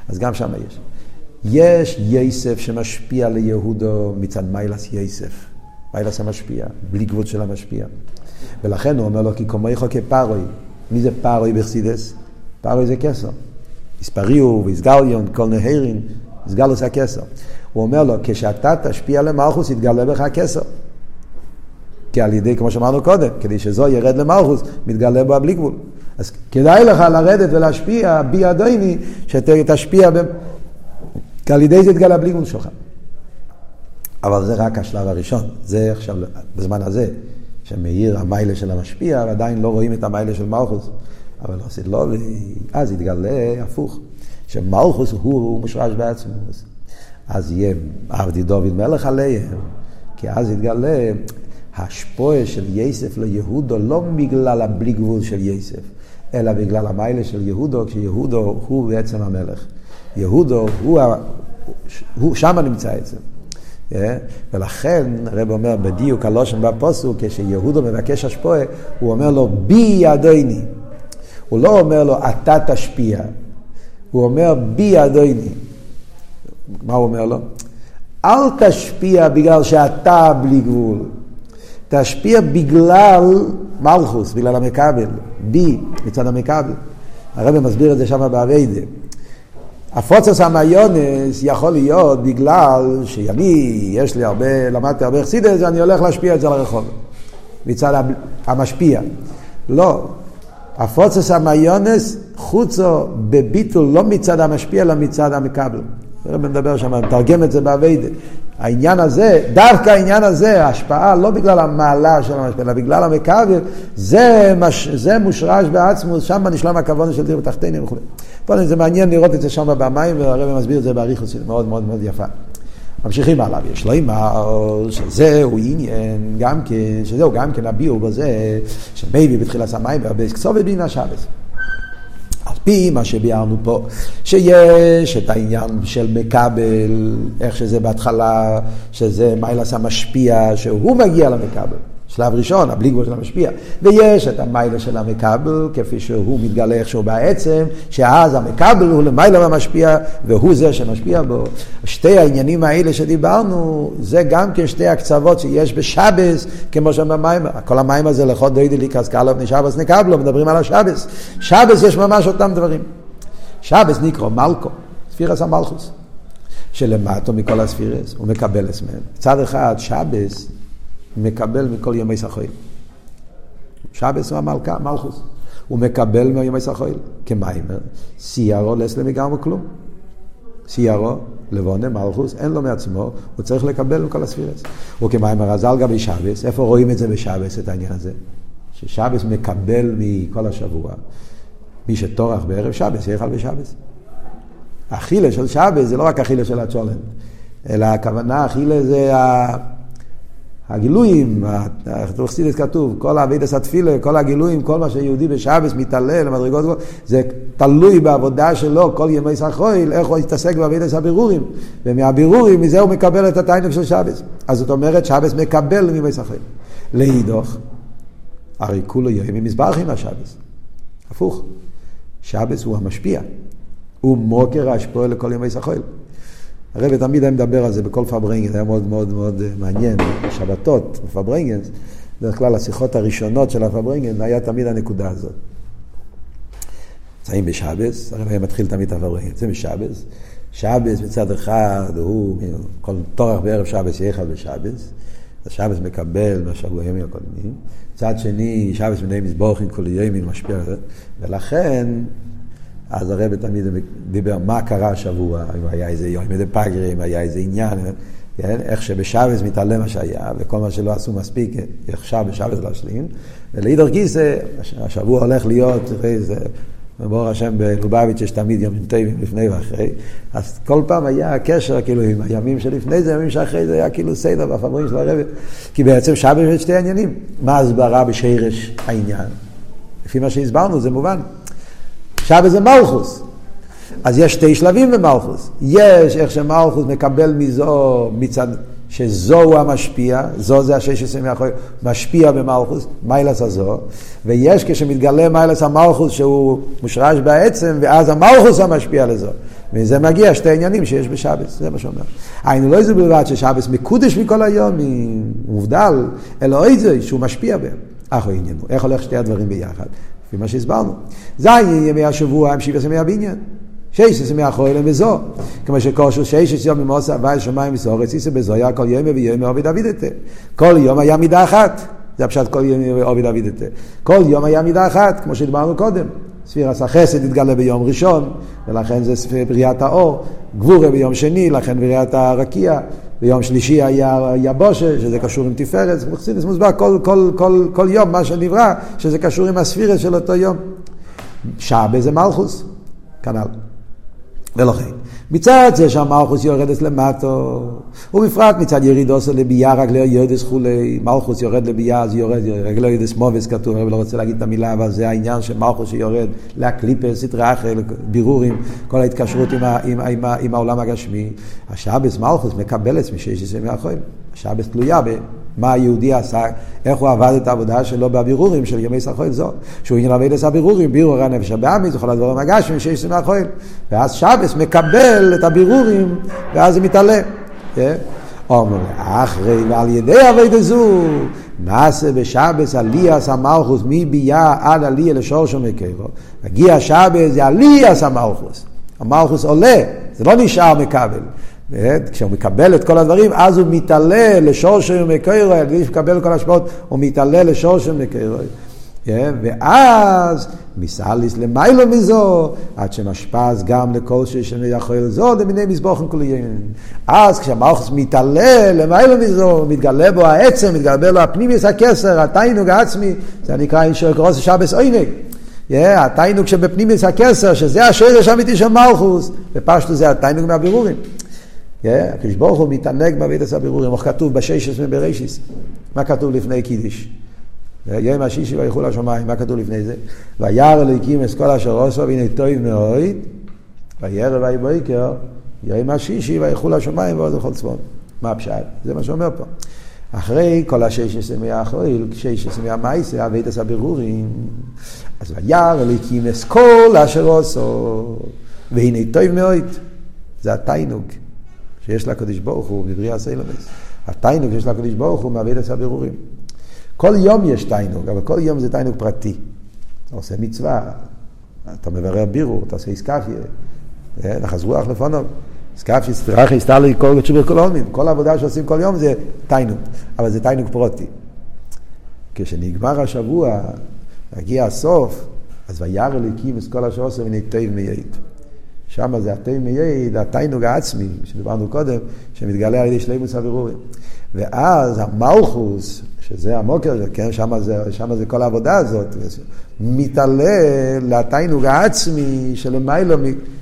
אז גם שם יש. יש יסף שמשפיע ליהודו מצד מיילס יסף. מיילס המשפיע, בלי גבול של המשפיע. ולכן הוא אומר לו, כי קומייכו כפרוי. מי זה פרוי בחסידס? פרוי זה כסר. הספריו ואיסגליון, כל נהרין, איסגלוס הכסר. הוא אומר לו, כשאתה תשפיע למלכוס, יתגלה בך הכסר. כי על ידי, כמו שאמרנו קודם, כדי שזו ירד למלכוס, מתגלה בו הבלי גבול. אז כדאי לך לרדת ולהשפיע בידייני, שתשפיע, ב... כי על ידי זה יתגלה בלי גבול שלך. אבל זה רק השלב הראשון, זה עכשיו, בזמן הזה, שמאיר המיילה של המשפיע, ועדיין לא רואים את המיילה של מלכוס. אבל לא עשית לא, אז יתגלה הפוך, שמלכוס הוא מושרש בעצמו. אז יהיה עבדי דוד מלך עליהם, כי אז יתגלה השפועה של יסף ליהודו לא בגלל הבלי גבול של יסף, אלא בגלל המיילה של יהודו, כשיהודו הוא בעצם המלך. יהודו הוא, הוא שם נמצא את זה. אה? ולכן הרב אומר בדיוק הלושן בפוסוק, כשיהודו מבקש השפועה, הוא אומר לו בי ידייני. הוא לא אומר לו אתה תשפיע, הוא אומר בי ידייני. מה הוא אומר לו? אל תשפיע בגלל שאתה בלי גבול. תשפיע בגלל מלכוס, בגלל המכבל, בי, מצד המכבל. הרב מסביר את זה שם באביידה. הפוצץ המיונס יכול להיות בגלל שאני, יש לי הרבה, למדתי הרבה חסידס, ואני הולך להשפיע את זה על הרחוב, מצד המשפיע. לא, הפוצץ המיונס חוצו בביטול לא מצד המשפיע, אלא מצד המקבל. הרב מדבר שם, מתרגם את זה באביידה. העניין הזה, דווקא העניין הזה, ההשפעה לא בגלל המעלה של המשפט, אלא בגלל המכבל, זה, מש, זה מושרש בעצמו, שם נשלם הכבוד של דיר בתחתינים וכו'. פה זה מעניין לראות את זה שם במים, והרב מסביר את זה באריכוס, מאוד מאוד מאוד יפה. ממשיכים הלאה, יש לו אימר, שזהו עניין, גם כן, שזהו גם כן הביאו בזה, שמייבי בתחילת המים, והרבה כסובת בין השבס. פי מה שביארנו פה, שיש את העניין של מקבל, איך שזה בהתחלה, שזה מיילס המשפיע, שהוא מגיע למקבל. שלב ראשון, הבלי גבול של המשפיע. ויש את המיילה של המקבל, כפי שהוא מתגלה איכשהו בעצם, שאז המקבל הוא למיילה מהמשפיע, והוא זה שמשפיע בו. שתי העניינים האלה שדיברנו, זה גם כן שתי הקצוות שיש בשבס, כמו שאומר מים, כל המים הזה לכל דוידי ליקרס קלו בני שבס נקבלו, מדברים על השבס. שבס יש ממש אותם דברים. שבס נקרא מלכו, ספירס המלכוס. שלמטו מכל הספירס, הוא מקבל מהם. צד אחד, שבס, מקבל מכל ימי סחויל. שבס הוא המלכה, מלכוס. הוא מקבל מימי סחויל, כמיימר, סיירו לסלם לגמרי כלום. סיירו, לבונה, מלכוס, אין לו מעצמו, הוא צריך לקבל מכל הספירס. וכמיימר אז על גבי שבס, איפה רואים את זה בשבס, את העניין הזה? ששבס מקבל מכל השבוע. מי שטורח בערב שבס, יאכל בשבס. אכילה של שבס זה לא רק אכילה של הצ'ולן, אלא הכוונה, אכילה זה ה... הגילויים, בחסידס כתוב, כל אבידס התפילה, כל הגילויים, כל מה שיהודי בשבס מתעלה למדרגות, זה תלוי בעבודה שלו כל ימי סחויל, איך הוא יתעסק באבידס הבירורים. ומהבירורים, מזה הוא מקבל את התיינוק של שבס. אז זאת אומרת, שבס מקבל מימי סחויל. לאידך, הרי כולו יהיה מתברכים מהשבת. הפוך, שבת הוא המשפיע. הוא מקור ההשפעה לכל ימי החול. הרבי תמיד היה מדבר על זה בכל פברנגנס, היה מאוד מאוד מאוד אה, מעניין, בשבתות, בפברנגנס, בדרך כלל השיחות הראשונות של הפברנגנס, היה תמיד הנקודה הזאת. נמצאים בשבת, הרבי היה מתחיל תמיד את הפברנגנס, זה בשבת, שבת מצד אחד הוא, כל טורח בערב שבס יחד אז שבס מקבל מהשבועים הקודמים, מצד שני שבס בני מזבוכים כל ימים משפיע על זה, ולכן אז הרב תמיד דיבר מה קרה השבוע, אם היה איזה יום איזה פגרי, אם היה איזה עניין, כן? איך שבשבס מתעלם מה שהיה, וכל מה שלא עשו מספיק, עכשיו בשבס להשלים. ולאידר גיסא, השבוע הולך להיות, זה, ברוך השם בלובביץ' יש תמיד ימים טובים לפני ואחרי, אז כל פעם היה הקשר כאילו עם הימים שלפני זה, הימים שאחרי זה היה כאילו סדר בפמורים של הרב, כי בעצם שבס יש שתי עניינים, מה הסברה בשרש העניין? לפי מה שהסברנו זה מובן. שבת זה מלכוס. אז יש שתי שלבים במלכוס. יש איך שמלכוס מקבל מזו מצד שזוהו המשפיע, זו זה השש עשרה מאחורי, משפיע במלכוס, מיילס הזו, ויש כשמתגלה מיילס המלכוס שהוא מושרש בעצם, ואז המלכוס המשפיע לזו. וזה מגיע שתי עניינים שיש בשבס, זה מה שאומר. היינו לא איזה בלבד ששבס מקודש מכל היום, מובדל, אלא איזה שהוא משפיע בהם. אחו עניינו, איך הולך שתי הדברים ביחד? לפי מה שהסברנו. זה ימי השבוע, הם שבעה ימי הבניין. שש עשרה מהחוילם וזו. כמו שכושו שש יום ממוסע הווי שמיים וסורץ, איסה בזויה כל יום ויום עובד אבידתה. כל יום היה מידה אחת. זה הפשט כל יום עובד אבידתה. כל יום היה מידה אחת, כמו שדיברנו קודם. ספירס החסד התגלה ביום ראשון, ולכן זה ספיר בריאת האור. גבורה ביום שני, לכן בריאת הרקיע. ביום שלישי היה יבושה, שזה קשור עם תפארת. זה מוסבר כל, כל, כל, כל יום, מה שנברא, שזה קשור עם הספירס של אותו יום. שעה זה מלכוס, כנ"ל. ולכן, מצד זה שהמלכוס יורדת למטו, ובפרט מצד ירידוסו לביאה רק ליודס כולי, מלכוס יורד לביאה אז יורד, רק ליודס מובס כתוב, אני לא רוצה להגיד את המילה, אבל זה העניין של מלכוס שיורד להקליפר, סטרי אחר, בירורים, כל ההתקשרות עם, עם, עם, עם העולם הגשמי. השבס מלכוס מקבלת משש עשרה מהחיים, השבס תלויה ב... מה היהודי עשה, איך הוא עבד את העבודה שלו בבירורים של ימי סחויל זו. שהוא עניין עבד את הבירורים, בירור הנפש הבאמיס וכל הדברים הגשמים שיש סביב החויל. ואז שבס מקבל את הבירורים, ואז זה מתעלה. כן? אומר, אחרי ועל ידי עבד זו, נעשה בשבס עליאס המלכוס מביאה עד עליה לשורשו מקרו. מגיע שבס זה עליאס המלכוס. המלכוס עולה, זה לא נשאר מקבל. כשהוא מקבל את כל הדברים, אז הוא מתעלה לשורשם מקוירו, על ידי שמקבל כל ההשפעות, הוא מתעלה לשורשם מקוירו. ואז מסליס למיילו מזו, עד שמשפז גם לכל ששם יכול זו, למיני מזבוחים כליים. אז כשהמלכוס מתעלה למיילו מזו, מתגלה בו העצם, מתגלה בו הפנימיוס הכסר, התיינוג העצמי, זה נקרא אישור קרוס שבס עוינג. התיינוג שבפנימיוס הכסר, שזה השרש האמיתי של מלכוס, ופשטו זה התיינוג מהבירורים. הקדוש ברוך הוא מתענג בעבידת הבירורים, איך כתוב בשש עשרה בראשיס. מה כתוב לפני קידיש? יום השישי וילכו לשמיים, מה כתוב לפני זה? וירא אלוהיקים את כל אשר עושו והנה טוב מאוד, וירא ויהי בויקר, יום השישי וילכו לשמיים ועוד לכל צפון. מה הפשט? זה מה שאומר פה. אחרי כל השש עשרה מהאחריל, שש עשרה מהמייסה, עבידת הבירורים, אז וירא אלוהיקים את כל אשר עושו, והנה טוב מאוד. זה התיינוג. שיש לקדוש ברוך הוא בבריאה סיילמס. התיינוג שיש לקדוש ברוך הוא מעביד את הבירורים. כל יום יש תיינוג, אבל כל יום זה תיינוג פרטי. אתה עושה מצווה, אתה מברר בירור, אתה עושה איסקפיה, נחז רוח לפונו. איסקפיה, סטרחי, סטרלי, כל תשובר כל עולמין. כל עבודה שעושים כל יום זה תיינוג, אבל זה תיינוג פרוטי. כשנגמר השבוע, הגיע הסוף, אז וירא אליקים את כל אשר עושה ונתיב מייעד. שם זה התה מייד, התיינוג העצמי, שדיברנו קודם, שמתגלה על ידי שלימוס הבירורים. ואז המלכוס, שזה המוקר, כן, שם זה, שם זה כל העבודה הזאת, מתעלה לתיינוג העצמי שלמיילו,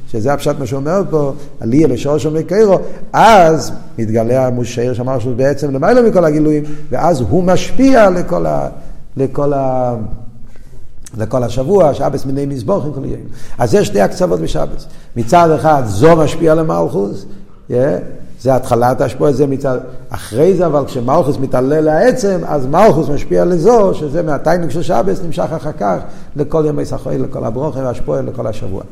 שזה הפשט מה שאומר פה, עליה לשורשו מקרו, אז מתגלה המושר שאמר שהוא בעצם למיילו מכל הגילויים, ואז הוא משפיע לכל ה... לכל ה לכל השבוע, שבס מיני מזבוכים כל יום. אז יש שתי הקצוות בשבס. מצד אחד זו משפיע למלכוס, yeah, זה התחלת השפוע, זה מצד... אחרי זה, אבל כשמלכוס מתעלה לעצם, אז מלכוס משפיע לזו, שזה מהתיינוג של שבס, נמשך אחר כך לכל ימי החול, לכל הברכות והשפעה, לכל השבוע.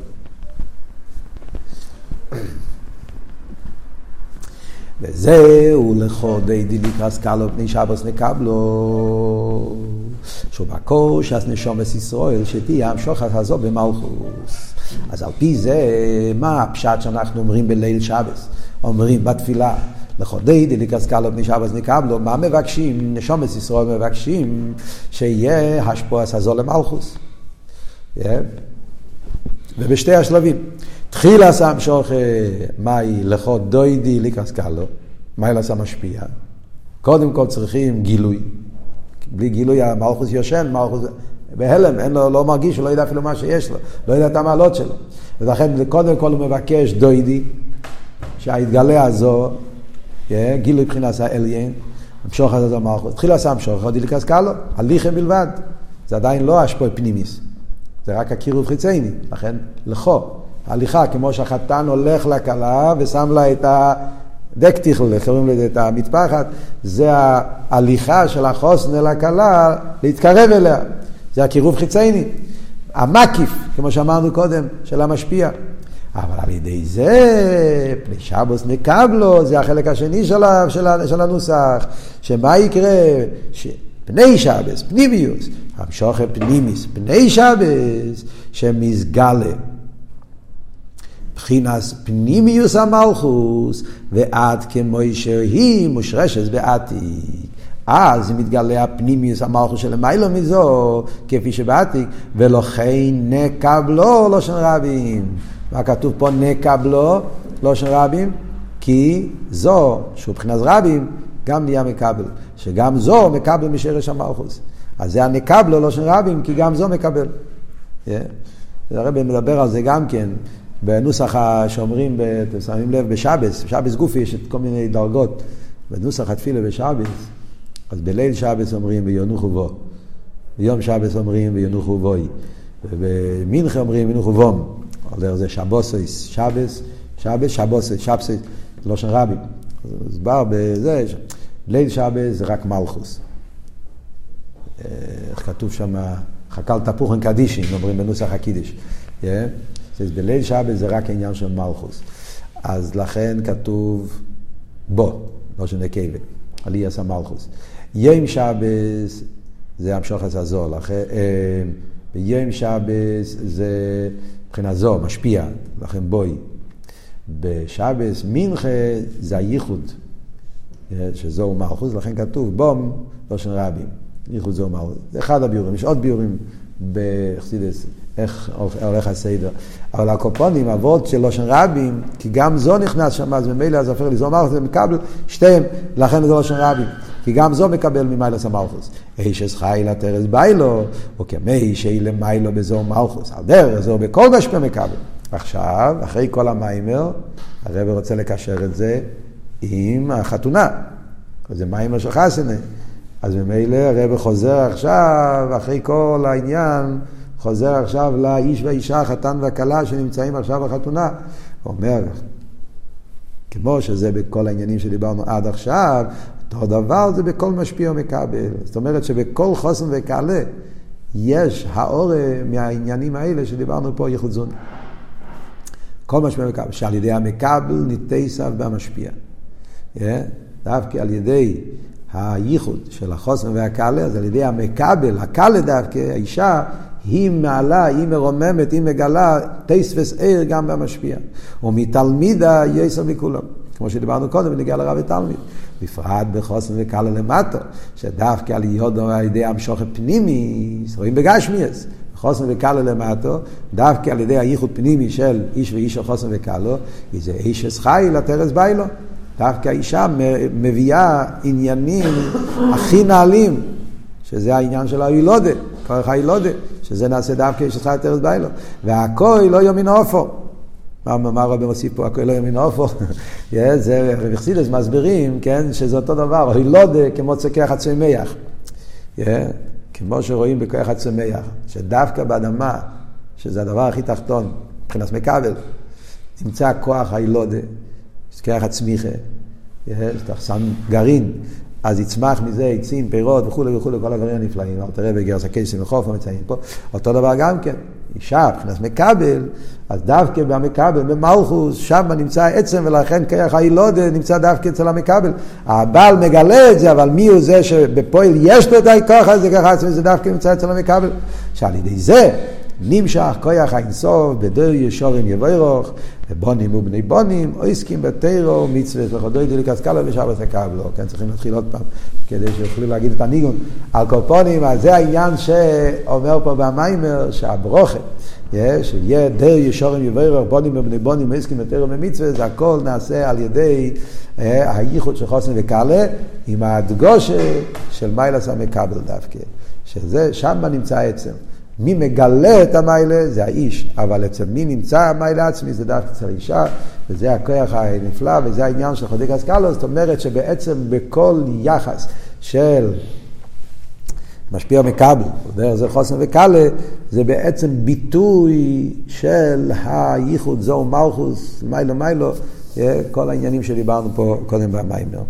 וזהו לכה דודי לקראת כלה פני שבת נקבלה. בקשת נשמות ישראל שתהיה ההמשכה הזו במלכות. אז על פי זה, מה הפשט שאנחנו אומרים בליל שבת? אומרים בתפילה, לכה דודי לקראת כלה פני שבת נקבלה, מה מבקשים? נשמות ישראל מבקשים שיהיה השפועס הזו למלכוס. ובשתי השלבים. תחילה שם שוכה, מהי לכות דוידי ליקרס קלו, מהי לעשה משפיע. קודם כל צריכים גילוי. בלי גילוי המלכוס יושן, מלכוס בהלם, אין לו, לא מרגיש, הוא לא יודע אפילו מה שיש לו, לא יודע את המעלות שלו. ולכן קודם כל הוא מבקש דוידי, שההתגלה הזו, גילוי מבחינת העליון, ההמשכה הזה זה מלכות. התחיל לעשות המשכה, דודי לקראת כלה, הליכה בלבד. זה עדיין לא השפעה פנימיות, זה רק הקירוב חיצוני, לכן לכה. הליכה, כמו שהחתן הולך לכלה ושם לה את דעקטיכל, קוראים לזה את המטפחת, זה ההליכה של החתן אל הכלה להתקרב אליה. זה הקירוב חיצוני. המקיף, כמו שאמרנו קודם, של המשפיע. אבל על ידי זה, פני שבוס נקבלו, זה החלק השני של, של, של הנוסח, שמה יקרה? פני שבס, פנימיוס, המשוכר פנימיס, פני שבס, שמסגלה. מבחינת פנימיוס המלכוס, ועד כמו שהיא מושרשת בעתיק. אז מתגלה הפנימיוס המלכוס של מיילו מזו, כפי שבעתיק, ולכן נקבלו לשון רבים. מה כתוב פה נקבלו לשון רבים? כי זו, שהוא מבחינת רבים, גם נהיה מקבל. שגם זו מקבל משרש המלכוס. אז זה הנקבלו לשון רבים, כי גם זו מקבל. Yeah. הרב מדבר על זה גם כן. בנוסח שאומרים, אתם שמים לב, בשבס, בשבס גופי יש את כל מיני דרגות. בנוסח התפילה בשבס, אז בליל שבס אומרים וינוחו בו. ביום שבס אומרים וינוחו בוי. ובמנחה אומרים וינוחו בום. על דרך זה שבוסויס, שבס, שבס, שבוסויס, שבסויס, לא של רבי. אז בא בזה, ליל שבס זה רק מלכוס. איך כתוב שם, חקל תפוחן קדישין, אומרים בנוסח הקידיש. בליל שבת זה רק עניין של מלכוס. אז לכן כתוב בו, לא של נקבה, עליאס המלכוס. ים שבס זה המשוחס הזו, לכן, אה, ביום שבס זה מבחינה זו, משפיע, לכן בואי. בשבס מנחה זה הייחוד, אה, שזו מלכוס, לכן כתוב בום, לא של רבים. ייחוד זו מלכוס. זה אחד הביורים, יש עוד ביורים בחסידס, איך הולך הסדר. אבל הקופונים, אבות של לושן רבים, כי גם זו נכנס שם, אז ממילא זה הופך לזו מלכוס, מקבל שתיהם, לכן זה לושן רבים. כי גם זו מקבל ממיילס המלכוס. אישס חי לתרס ביילו, או כמי שאי למיילו בזו מלכוס. על דרך זו בכל משפע מקבל. עכשיו, אחרי כל המיימר, הרב רוצה לקשר את זה עם החתונה. זה מיימר של חסנה. אז ממילא הרב חוזר עכשיו, אחרי כל העניין, חוזר עכשיו לאיש והאישה, החתן והכלה שנמצאים עכשיו בחתונה. הוא אומר, כמו שזה בכל העניינים שדיברנו עד עכשיו, אותו דבר זה בכל משפיע ומקבל. זאת אומרת שבכל חוסן וכלה יש האור מהעניינים האלה שדיברנו פה ייחוד זון. כל משפיע ומקבל, שעל ידי המקבל ניתסף במשפיע. Yeah, דווקא על ידי הייחוד של החוסן והקלה, אז על ידי המקבל, הקלה דווקא, האישה, היא מעלה, היא מרוממת, היא מגלה טייס עיר גם במשפיע. ומתלמידה יסר מכולם. כמו שדיברנו קודם, ונגיע לרב ותלמיד. בפרט בחוסן וקלה למטו, שדווקא על יודו על ידי המשוכת פנימי, רואים בגשמיאס. חוסן וקלה למטו, דווקא על ידי הייחוד פנימי של איש ואיש של חוסן וקלו, זה איש חי לטרס ביילו. דווקא האישה מביאה עניינים הכי נעלים, שזה העניין של הילודה, כוח הילודה, שזה נעשה דווקא איש חי לטרס ביילו. והכל לא יומין אופו. מה הרבי מוסיף פה, הכל לא ימין עופו? [LAUGHS] זה רבי חסידס מסבירים, כן, שזה אותו דבר, הילודה כמו צקח הצמח. כמו שרואים בכוח הצמח, שדווקא באדמה, שזה הדבר הכי תחתון, מבחינת מקבל, נמצא כוח הילודה, כוח הצמיחה, שאתה שם גרעין, אז יצמח מזה עצים, פירות וכולי וכולי, כל הדברים הנפלאים. אל תראה בגרס הקייסים וחופה מציינים פה. אותו דבר גם כן, אישה, מבחינת מקבל, אז דווקא במקבל, במלכוס, שם נמצא העצם, ולכן כרך הילודה נמצא דווקא אצל המקבל. הבעל מגלה את זה, אבל מי הוא זה שבפועל יש לו את הכוח הזה, ככה עצמי, זה דווקא נמצא אצל המקבל. שעל ידי זה נמשך כוח האינסוף בדר ישורים יבוירוך, ובונים ובני בונים, או עסקים בתירו, מצוות וחודוי דליקס קלה ושבת הקבלו. כן, צריכים להתחיל עוד פעם, כדי שיוכלו להגיד את הניגון. על קופונים, אז זה העניין שאומר פה במיימר, שהברוכה, שיהיה דר ישורים יבוירוך, בונים ובני בונים, עסקים בתירו ומצוות, זה הכל נעשה על ידי הייחוד של חוסן וקלה, עם ההדגושה של מיילס המקבל דווקא. שזה, שם נמצא העצם. מי מגלה את המיילה? זה האיש, אבל אצל מי נמצא המיילה עצמי? זה דווקא אצל האישה, וזה הכוח הנפלא, וזה העניין של חודיק אסקלו, זאת אומרת שבעצם בכל יחס של משפיע מקבל, דרך זה חוסן וקאלה, זה בעצם ביטוי של הייחוד זו מלכוס, מיילו מיילו, כל העניינים שדיברנו פה קודם במיימר.